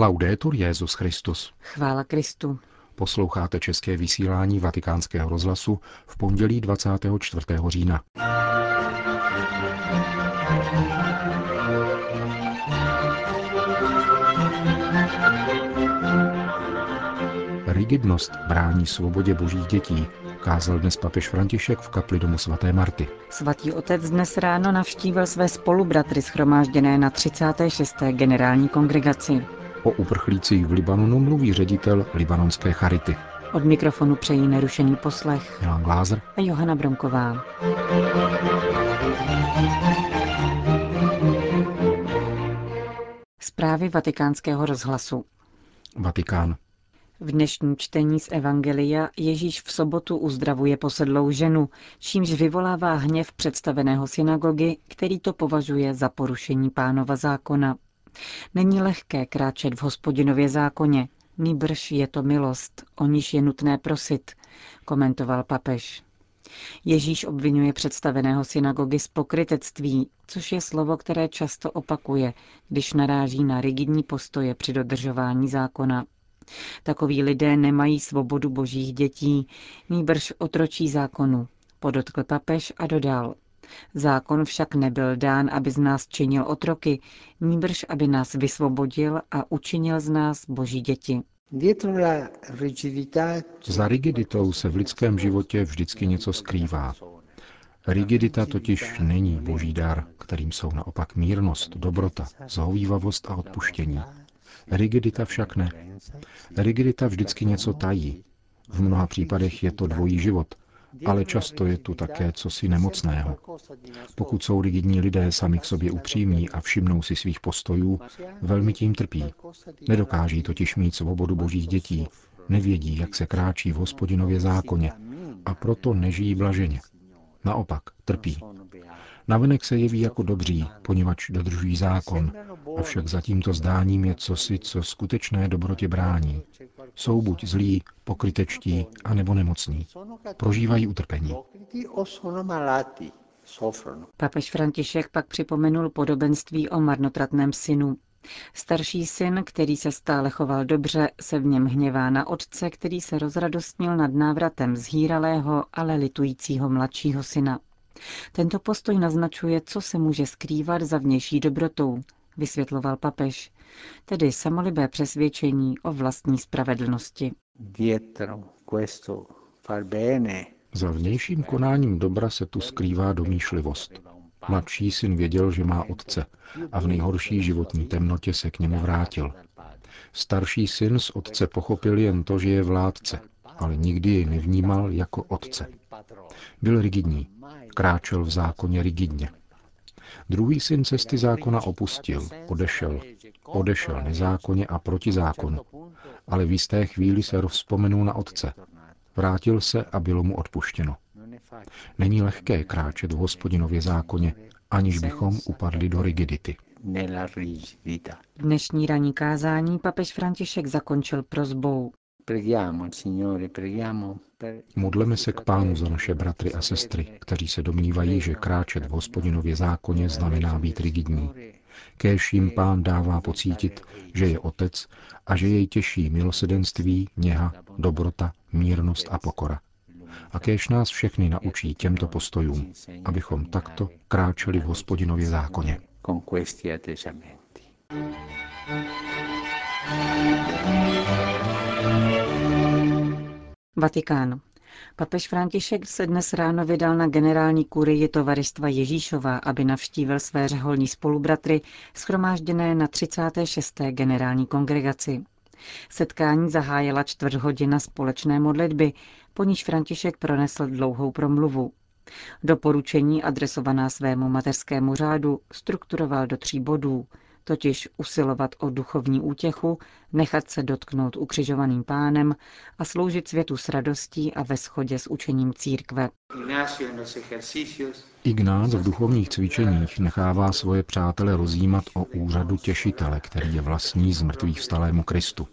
Laudetur Jezus Christus. Chvála Kristu. Posloucháte české vysílání Vatikánského rozhlasu v pondělí 24. října. Rigidnost brání svobodě božích dětí, kázal dnes papež František v kapli domu svaté Marty. Svatý otec dnes ráno navštívil své spolubratry schromážděné na 36. generální kongregaci. O uprchlících v Libanonu mluví ředitel libanonské charity. Od mikrofonu přejí nerušený poslech Milan Glázer a Johana Bromková. Zprávy vatikánského rozhlasu. Vatikán. V dnešním čtení z Evangelia Ježíš v sobotu uzdravuje posedlou ženu, čímž vyvolává hněv představeného synagogy, který to považuje za porušení pánova zákona. Není lehké kráčet v hospodinově zákoně, nýbrž je to milost, o níž je nutné prosit, komentoval papež. Ježíš obvinuje představeného synagogy z pokrytectví, což je slovo, které často opakuje, když naráží na rigidní postoje při dodržování zákona. Takoví lidé nemají svobodu božích dětí, nýbrž otročí zákonu, podotkl papež a dodal. Zákon však nebyl dán, aby z nás činil otroky, nýbrž aby nás vysvobodil a učinil z nás boží děti. Za rigiditou se v lidském životě vždycky něco skrývá. Rigidita totiž není boží dar, kterým jsou naopak mírnost, dobrota, zhovývavost a odpuštění. Rigidita však ne. Rigidita vždycky něco tají. V mnoha případech je to dvojí život, ale často je tu také cosi nemocného. Pokud jsou rigidní lidé sami k sobě upřímní a všimnou si svých postojů, velmi tím trpí. Nedokáží totiž mít svobodu božích dětí, nevědí, jak se kráčí v hospodinově zákoně a proto nežijí blaženě. Naopak, trpí. Navenek se jeví jako dobří, poněvadž dodržují zákon, avšak za tímto zdáním je cosi, co skutečné dobrotě brání. Jsou buď zlí, pokrytečtí, anebo nemocní. Prožívají utrpení. Papež František pak připomenul podobenství o marnotratném synu. Starší syn, který se stále choval dobře, se v něm hněvá na otce, který se rozradostnil nad návratem zhýralého, ale litujícího mladšího syna. Tento postoj naznačuje, co se může skrývat za vnější dobrotou, vysvětloval papež, tedy samolibé přesvědčení o vlastní spravedlnosti. Za vnějším konáním dobra se tu skrývá domýšlivost. Mladší syn věděl, že má otce a v nejhorší životní temnotě se k němu vrátil. Starší syn z otce pochopil jen to, že je vládce, ale nikdy jej nevnímal jako otce. Byl rigidní, kráčel v zákoně rigidně. Druhý syn cesty zákona opustil, odešel. Odešel nezákonně a proti zákonu. Ale v jisté chvíli se rozpomenul na otce. Vrátil se a bylo mu odpuštěno. Není lehké kráčet v hospodinově zákoně, aniž bychom upadli do rigidity. Dnešní ranní kázání papež František zakončil prozbou. Modleme se k Pánu za naše bratry a sestry, kteří se domnívají, že kráčet v hospodinově zákoně znamená být rigidní. Kéž jim Pán dává pocítit, že je Otec a že jej těší milosedenství, něha, dobrota, mírnost a pokora. A kéž nás všechny naučí těmto postojům, abychom takto kráčeli v hospodinově zákoně. Vatikán. Papež František se dnes ráno vydal na generální kurii tovaristva Ježíšova, aby navštívil své řeholní spolubratry, schromážděné na 36. generální kongregaci. Setkání zahájila čtvrt hodina společné modlitby, po níž František pronesl dlouhou promluvu. Doporučení adresovaná svému mateřskému řádu strukturoval do tří bodů – totiž usilovat o duchovní útěchu, nechat se dotknout ukřižovaným pánem a sloužit světu s radostí a ve shodě s učením církve. Ignác v duchovních cvičeních nechává svoje přátele rozjímat o úřadu těšitele, který je vlastní z mrtvých vstalému Kristu.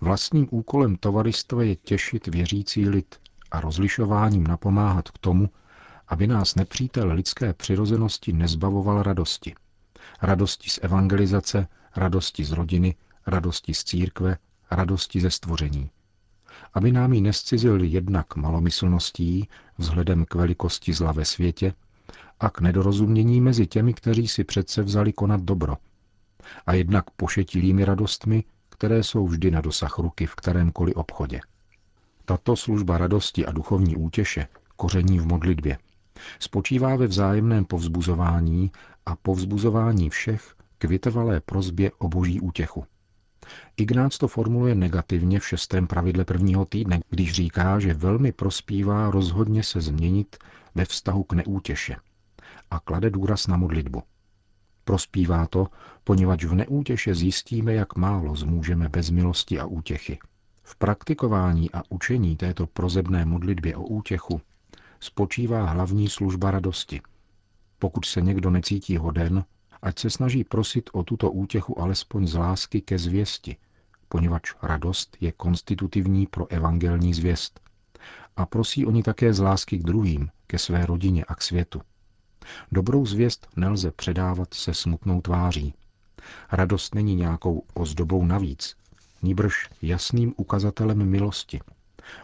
Vlastním úkolem tovaristva je těšit věřící lid a rozlišováním napomáhat k tomu, aby nás nepřítel lidské přirozenosti nezbavoval radosti radosti z evangelizace, radosti z rodiny radosti z církve, radosti ze stvoření. Aby nám ji nescizil jednak malomyslností vzhledem k velikosti zla ve světě a k nedorozumění mezi těmi, kteří si přece vzali konat dobro, a jednak pošetilými radostmi, které jsou vždy na dosah ruky v kterémkoliv obchodě. Tato služba radosti a duchovní útěše koření v modlitbě. Spočívá ve vzájemném povzbuzování a povzbuzování všech k vytrvalé prozbě o boží útěchu. Ignác to formuluje negativně v šestém pravidle prvního týdne, když říká, že velmi prospívá rozhodně se změnit ve vztahu k neútěše a klade důraz na modlitbu. Prospívá to, poněvadž v neútěše zjistíme, jak málo zmůžeme bez milosti a útěchy. V praktikování a učení této prozebné modlitbě o útěchu spočívá hlavní služba radosti. Pokud se někdo necítí hoden, ať se snaží prosit o tuto útěchu alespoň z lásky ke zvěsti, poněvadž radost je konstitutivní pro evangelní zvěst. A prosí oni také z lásky k druhým, ke své rodině a k světu. Dobrou zvěst nelze předávat se smutnou tváří. Radost není nějakou ozdobou navíc, níbrž jasným ukazatelem milosti.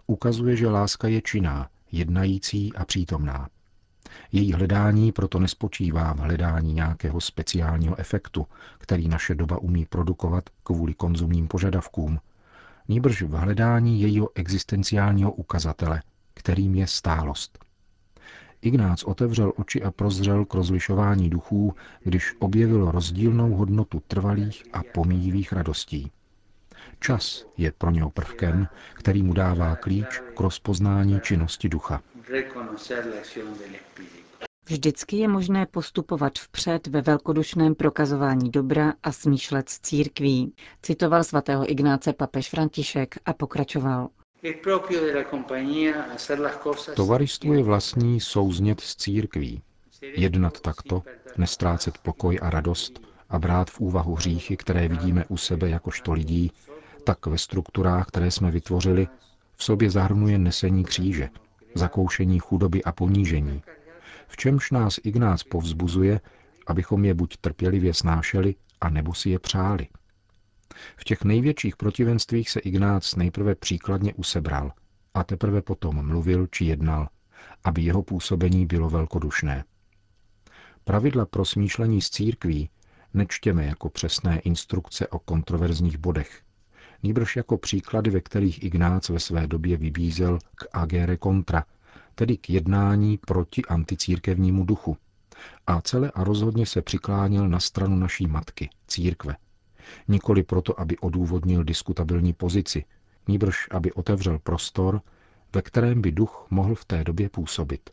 Ukazuje, že láska je činná, jednající a přítomná. Její hledání proto nespočívá v hledání nějakého speciálního efektu, který naše doba umí produkovat kvůli konzumním požadavkům, níbrž v hledání jejího existenciálního ukazatele, kterým je stálost. Ignác otevřel oči a prozřel k rozlišování duchů, když objevil rozdílnou hodnotu trvalých a pomíjivých radostí. Čas je pro něho prvkem, který mu dává klíč k rozpoznání činnosti ducha. Vždycky je možné postupovat vpřed ve velkodušném prokazování dobra a smýšlet s církví, citoval svatého Ignáce papež František a pokračoval. Tovaristvo je vlastní souznět s církví. Jednat takto, nestrácet pokoj a radost a brát v úvahu hříchy, které vidíme u sebe jakožto lidí, tak ve strukturách, které jsme vytvořili, v sobě zahrnuje nesení kříže, zakoušení chudoby a ponížení, v čemž nás Ignác povzbuzuje, abychom je buď trpělivě snášeli, a nebo si je přáli. V těch největších protivenstvích se Ignác nejprve příkladně usebral a teprve potom mluvil či jednal, aby jeho působení bylo velkodušné. Pravidla pro smýšlení z církví nečtěme jako přesné instrukce o kontroverzních bodech, nýbrž jako příklady, ve kterých Ignác ve své době vybízel k agere contra, tedy k jednání proti anticírkevnímu duchu. A celé a rozhodně se přiklánil na stranu naší matky, církve. Nikoli proto, aby odůvodnil diskutabilní pozici, nýbrž aby otevřel prostor, ve kterém by duch mohl v té době působit.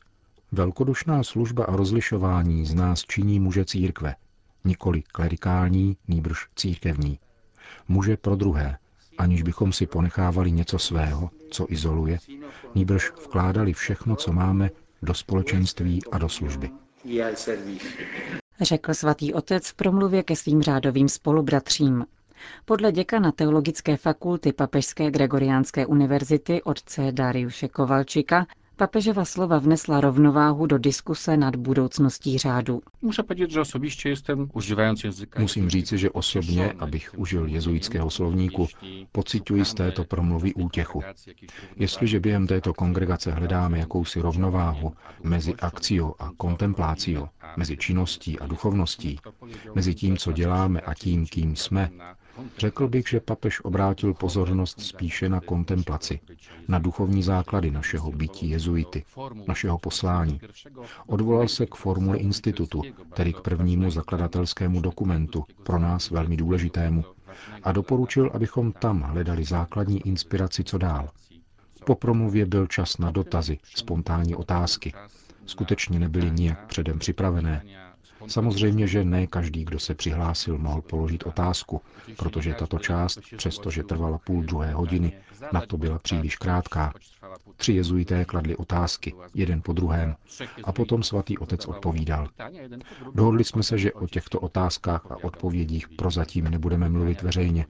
Velkodušná služba a rozlišování z nás činí muže církve, nikoli klerikální, nýbrž církevní. Muže pro druhé, aniž bychom si ponechávali něco svého, co izoluje, nýbrž vkládali všechno, co máme, do společenství a do služby. Řekl svatý otec v promluvě ke svým řádovým spolubratřím. Podle děkana Teologické fakulty Papežské Gregoriánské univerzity otce Dariuše Kovalčika Papežova slova vnesla rovnováhu do diskuse nad budoucností řádu. Musím říci, že osobně, abych užil jezuitského slovníku, pociťuji z této promluvy útěchu. Jestliže během této kongregace hledáme jakousi rovnováhu mezi akcio a kontemplácio, mezi činností a duchovností, mezi tím, co děláme a tím, kým jsme, Řekl bych, že papež obrátil pozornost spíše na kontemplaci, na duchovní základy našeho bytí jezuity, našeho poslání. Odvolal se k formuli institutu, tedy k prvnímu zakladatelskému dokumentu, pro nás velmi důležitému, a doporučil, abychom tam hledali základní inspiraci co dál. Po promluvě byl čas na dotazy, spontánní otázky. Skutečně nebyly nijak předem připravené, Samozřejmě, že ne každý, kdo se přihlásil, mohl položit otázku, protože tato část, přestože trvala půl druhé hodiny, na to byla příliš krátká. Tři jezuité kladli otázky, jeden po druhém, a potom svatý otec odpovídal. Dohodli jsme se, že o těchto otázkách a odpovědích prozatím nebudeme mluvit veřejně.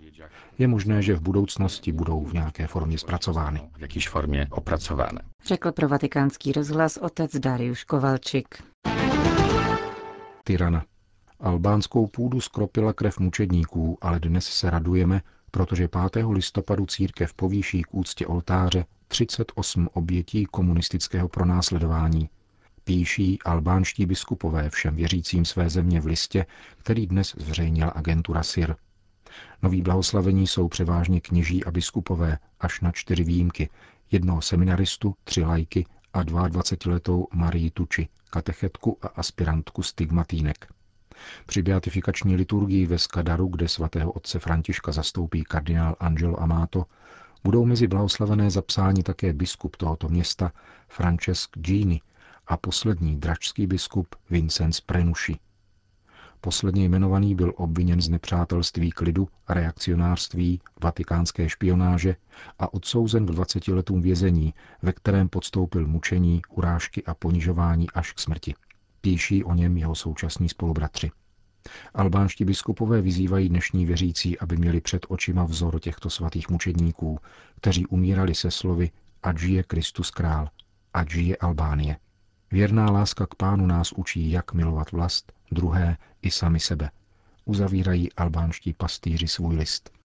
Je možné, že v budoucnosti budou v nějaké formě zpracovány. V jakýž formě opracovány. Řekl pro vatikánský rozhlas otec Dariuš Kovalčik tyrana. Albánskou půdu skropila krev mučedníků, ale dnes se radujeme, protože 5. listopadu církev povýší k úctě oltáře 38 obětí komunistického pronásledování. Píší albánští biskupové všem věřícím své země v listě, který dnes zveřejnila agentura SIR. Noví blahoslavení jsou převážně kněží a biskupové, až na čtyři výjimky, jednoho seminaristu, tři lajky a 22-letou Marii Tuči, katechetku a aspirantku stigmatínek. Při beatifikační liturgii ve Skadaru, kde svatého otce Františka zastoupí kardinál Angelo Amato, budou mezi blahoslavené zapsáni také biskup tohoto města Francesc Gini a poslední dračský biskup Vincenz Prenuši. Posledně jmenovaný byl obviněn z nepřátelství k lidu, reakcionářství, vatikánské špionáže a odsouzen k 20 letům vězení, ve kterém podstoupil mučení, urážky a ponižování až k smrti. Píší o něm jeho současní spolubratři. Albánští biskupové vyzývají dnešní věřící, aby měli před očima vzor těchto svatých mučedníků, kteří umírali se slovy ať žije Kristus král, ať žije Albánie. Věrná láska k pánu nás učí, jak milovat vlast, druhé i sami sebe. Uzavírají albánští pastýři svůj list.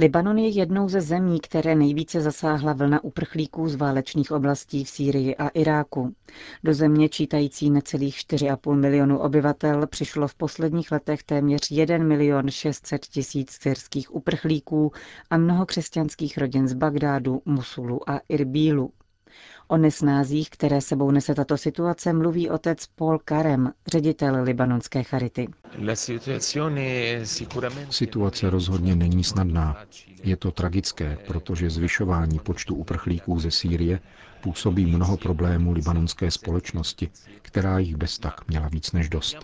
Libanon je jednou ze zemí, které nejvíce zasáhla vlna uprchlíků z válečných oblastí v Sýrii a Iráku. Do země čítající necelých 4,5 milionu obyvatel přišlo v posledních letech téměř 1 milion 600 tisíc syrských uprchlíků a mnoho křesťanských rodin z Bagdádu, Musulu a Irbílu. O nesnázích, které sebou nese tato situace, mluví otec Paul Karem, ředitel libanonské charity. Situace rozhodně není snadná. Je to tragické, protože zvyšování počtu uprchlíků ze Sýrie působí mnoho problémů libanonské společnosti, která jich bez tak měla víc než dost.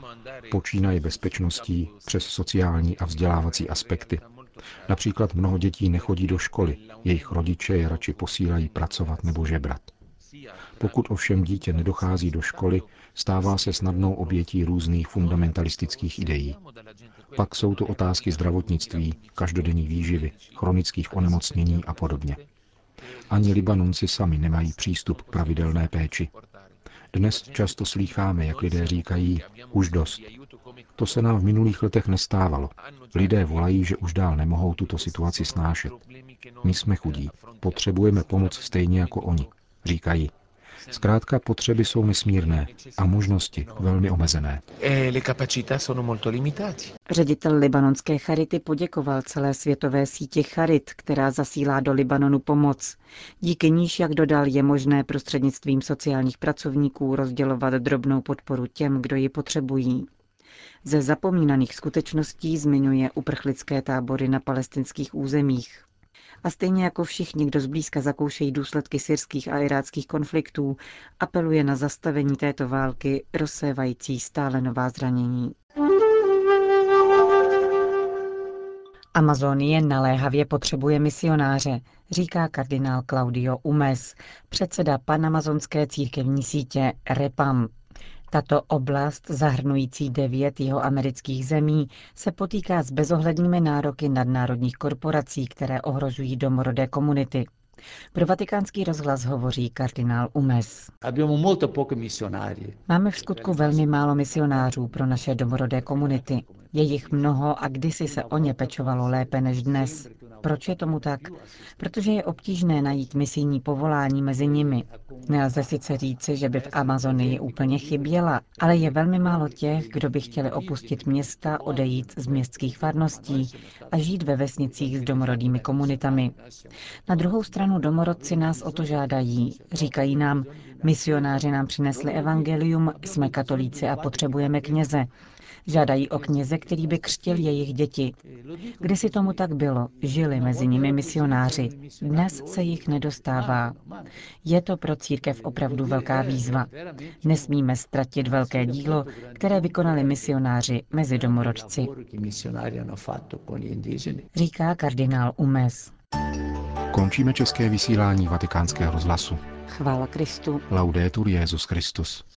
Počínaje bezpečností přes sociální a vzdělávací aspekty. Například mnoho dětí nechodí do školy, jejich rodiče je radši posílají pracovat nebo žebrat. Pokud ovšem dítě nedochází do školy, stává se snadnou obětí různých fundamentalistických ideí. Pak jsou to otázky zdravotnictví, každodenní výživy, chronických onemocnění a podobně. Ani Libanonci sami nemají přístup k pravidelné péči. Dnes často slýcháme, jak lidé říkají, už dost. To se nám v minulých letech nestávalo. Lidé volají, že už dál nemohou tuto situaci snášet. My jsme chudí, potřebujeme pomoc stejně jako oni, říkají. Zkrátka potřeby jsou nesmírné a možnosti velmi omezené. E Ředitel libanonské charity poděkoval celé světové síti charit, která zasílá do Libanonu pomoc. Díky níž, jak dodal, je možné prostřednictvím sociálních pracovníků rozdělovat drobnou podporu těm, kdo ji potřebují. Ze zapomínaných skutečností zmiňuje uprchlické tábory na palestinských územích. A stejně jako všichni, kdo zblízka zakoušejí důsledky syrských a iráckých konfliktů, apeluje na zastavení této války, rozsévající stále nová zranění. Amazonie naléhavě potřebuje misionáře, říká kardinál Claudio Umes, předseda panamazonské církevní sítě REPAM. Tato oblast, zahrnující devět jeho amerických zemí, se potýká s bezohlednými nároky nadnárodních korporací, které ohrožují domorodé komunity. Pro vatikánský rozhlas hovoří kardinál Umes. Máme v skutku velmi málo misionářů pro naše domorodé komunity. Je jich mnoho a kdysi se o ně pečovalo lépe než dnes. Proč je tomu tak? Protože je obtížné najít misijní povolání mezi nimi. Nelze sice říci, že by v Amazonii úplně chyběla, ale je velmi málo těch, kdo by chtěli opustit města, odejít z městských farností a žít ve vesnicích s domorodými komunitami. Na druhou stranu domorodci nás o to žádají. Říkají nám, misionáři nám přinesli evangelium, jsme katolíci a potřebujeme kněze. Žádají o kněze, který by křtil jejich děti. Kdysi tomu tak bylo, žili mezi nimi misionáři. Dnes se jich nedostává. Je to pro církev opravdu velká výzva. Nesmíme ztratit velké dílo, které vykonali misionáři mezi domorodci. Říká kardinál Umes. Končíme české vysílání vatikánského rozhlasu. Chvála Kristu. Laudetur Jezus Christus.